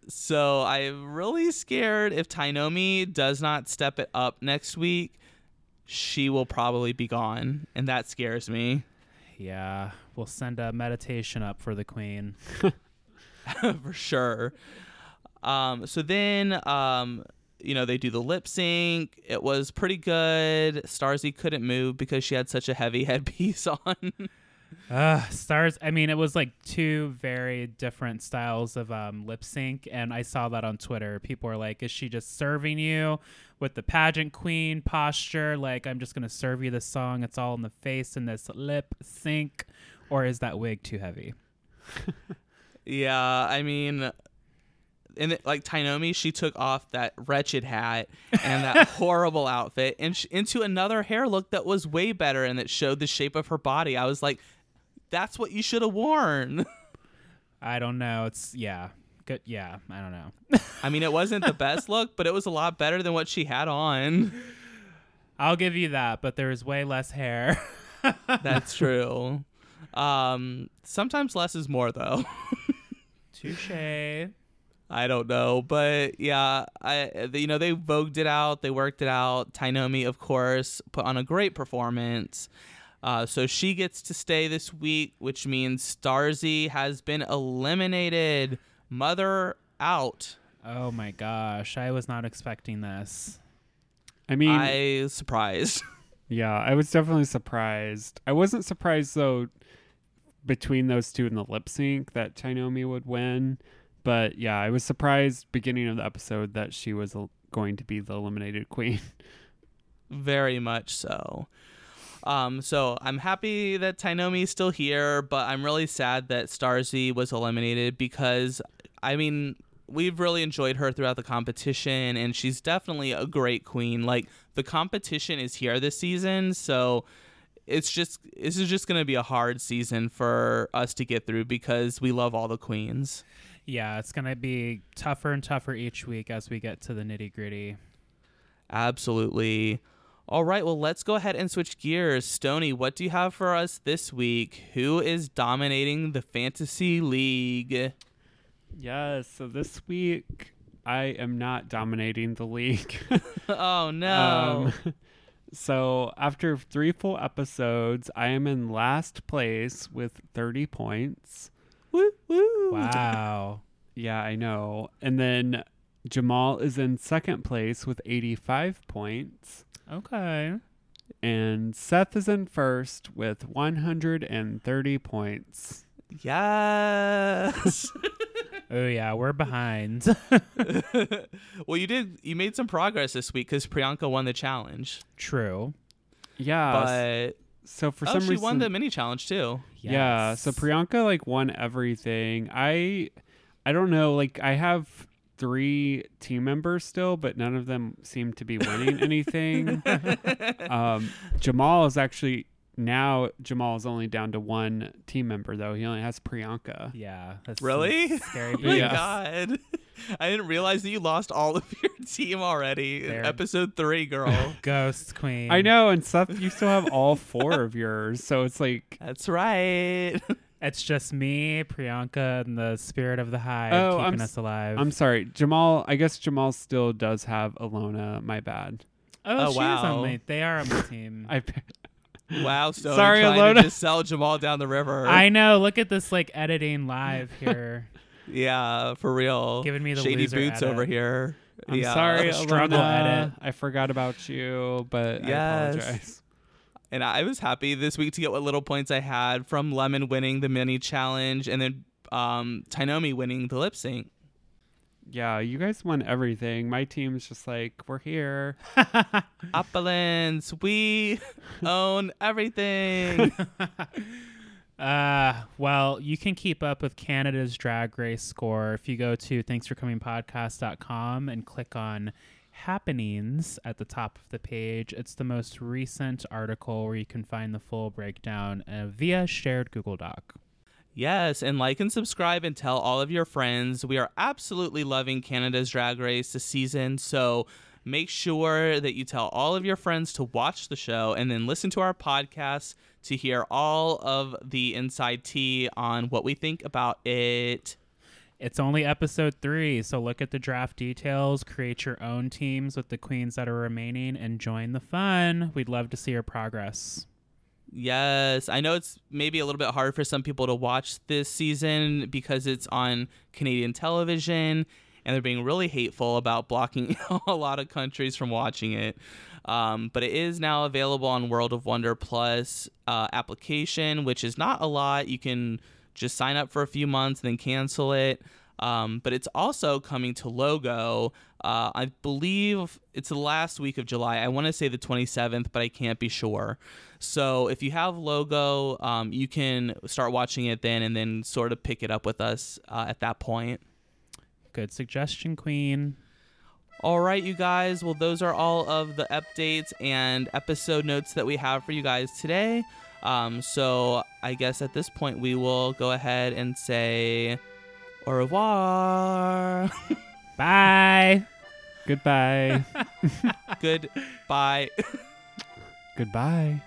So I'm really scared if Tynomi does not step it up next week, she will probably be gone, and that scares me Yeah, we'll send a meditation up for the queen. for sure. Um, so then, um, you know, they do the lip sync. It was pretty good. Starzy couldn't move because she had such a heavy headpiece on. Uh, stars. I mean, it was like two very different styles of um, lip sync, and I saw that on Twitter. People were like, "Is she just serving you with the pageant queen posture? Like, I'm just gonna serve you this song. It's all in the face in this lip sync, or is that wig too heavy?" yeah, I mean, and it, like Tynomi, she took off that wretched hat and that horrible outfit and sh- into another hair look that was way better and that showed the shape of her body. I was like, that's what you should have worn. I don't know. It's yeah, good. Yeah, I don't know. I mean, it wasn't the best look, but it was a lot better than what she had on. I'll give you that, but there was way less hair. That's true. Um, sometimes less is more, though. Touche. I don't know, but yeah, I you know they vogued it out, they worked it out. Tynomi, of course, put on a great performance. Uh, so she gets to stay this week, which means Starzy has been eliminated. Mother out. Oh my gosh, I was not expecting this. I mean, I surprised. yeah, I was definitely surprised. I wasn't surprised though between those two in the lip sync that Tynomi would win, but yeah, I was surprised beginning of the episode that she was going to be the eliminated queen. Very much so. Um, so I'm happy that Tynomi is still here, but I'm really sad that Starzy was eliminated because I mean we've really enjoyed her throughout the competition and she's definitely a great queen. Like the competition is here this season, so it's just this is just gonna be a hard season for us to get through because we love all the queens. Yeah, it's gonna be tougher and tougher each week as we get to the nitty gritty. Absolutely. All right, well, let's go ahead and switch gears. Stony, what do you have for us this week? Who is dominating the fantasy league? yes, so this week I am not dominating the league. oh no. Um, so after three full episodes, I am in last place with 30 points. Woo woo. Wow. Yeah, I know. And then Jamal is in second place with 85 points. Okay. And Seth is in first with 130 points. Yes. Oh yeah, we're behind. well, you did. You made some progress this week because Priyanka won the challenge. True. Yeah. but so for oh, some she reason won the mini challenge too. Yeah, so Priyanka like won everything. I I don't know, like I have three team members still, but none of them seem to be winning anything. um Jamal is actually now Jamal is only down to one team member though. He only has Priyanka. Yeah. That's Really? Scary. Oh my Yes. god. I didn't realize that you lost all of your team already There. episode three, girl. Ghost Queen. I know, and Seth, you still have all four of yours, so it's like That's right. It's just me, Priyanka, and the spirit of the hive Oh, keeping I'm us alive. I'm sorry, Jamal. I guess Jamal still does have Ilona. My bad. oh, Oh, she is wow. on my. They are on my team. I wow, Stone. Sorry, Ilona. to just sell Jamal down the river. I know. Look at this, like editing live here, yeah, for real. giving me the Shady loser boots edit. over here. I'm yeah. sorry, Struggle Ilona. edit. I forgot about you, but I apologize. And I was happy this week to get what little points I had from Lemon winning the mini challenge and then um, Tynomi winning the lip sync. Yeah, you guys won everything. My team's just like, we're here. Opulence, we own everything. Uh, well, you can keep up with Canada's drag race score if you go to thanksforcomingpodcast.com and click on happenings at the top of the page. It's the most recent article where you can find the full breakdown uh, via shared Google Doc. Yes, and like and subscribe and tell all of your friends. We are absolutely loving Canada's Drag Race this season, so make sure that you tell all of your friends to watch the show and then listen to our podcast to hear all of the inside tea on what we think about it. It's only episode three, so look at the draft details, create your own teams with the queens that are remaining, and join the fun. We'd love to see your progress. Yes, I know it's maybe a little bit hard for some people to watch this season because it's on Canadian television and they're being really hateful about blocking a lot of countries from watching it. Um, but it is now available on World of Wonder Plus uh, application, which is not a lot. You can just sign up for a few months and then cancel it. Um, but it's also coming to Logo. Uh, I believe it's the last week of July. I want to say the 27th, but I can't be sure. So if you have Logo, um, you can start watching it then and then sort of pick it up with us uh, at that point. Good suggestion, Queen. All right, you guys. Well, those are all of the updates and episode notes that we have for you guys today. Um, so I guess at this point we will go ahead and say au revoir. Bye. Goodbye. Goodbye. Goodbye.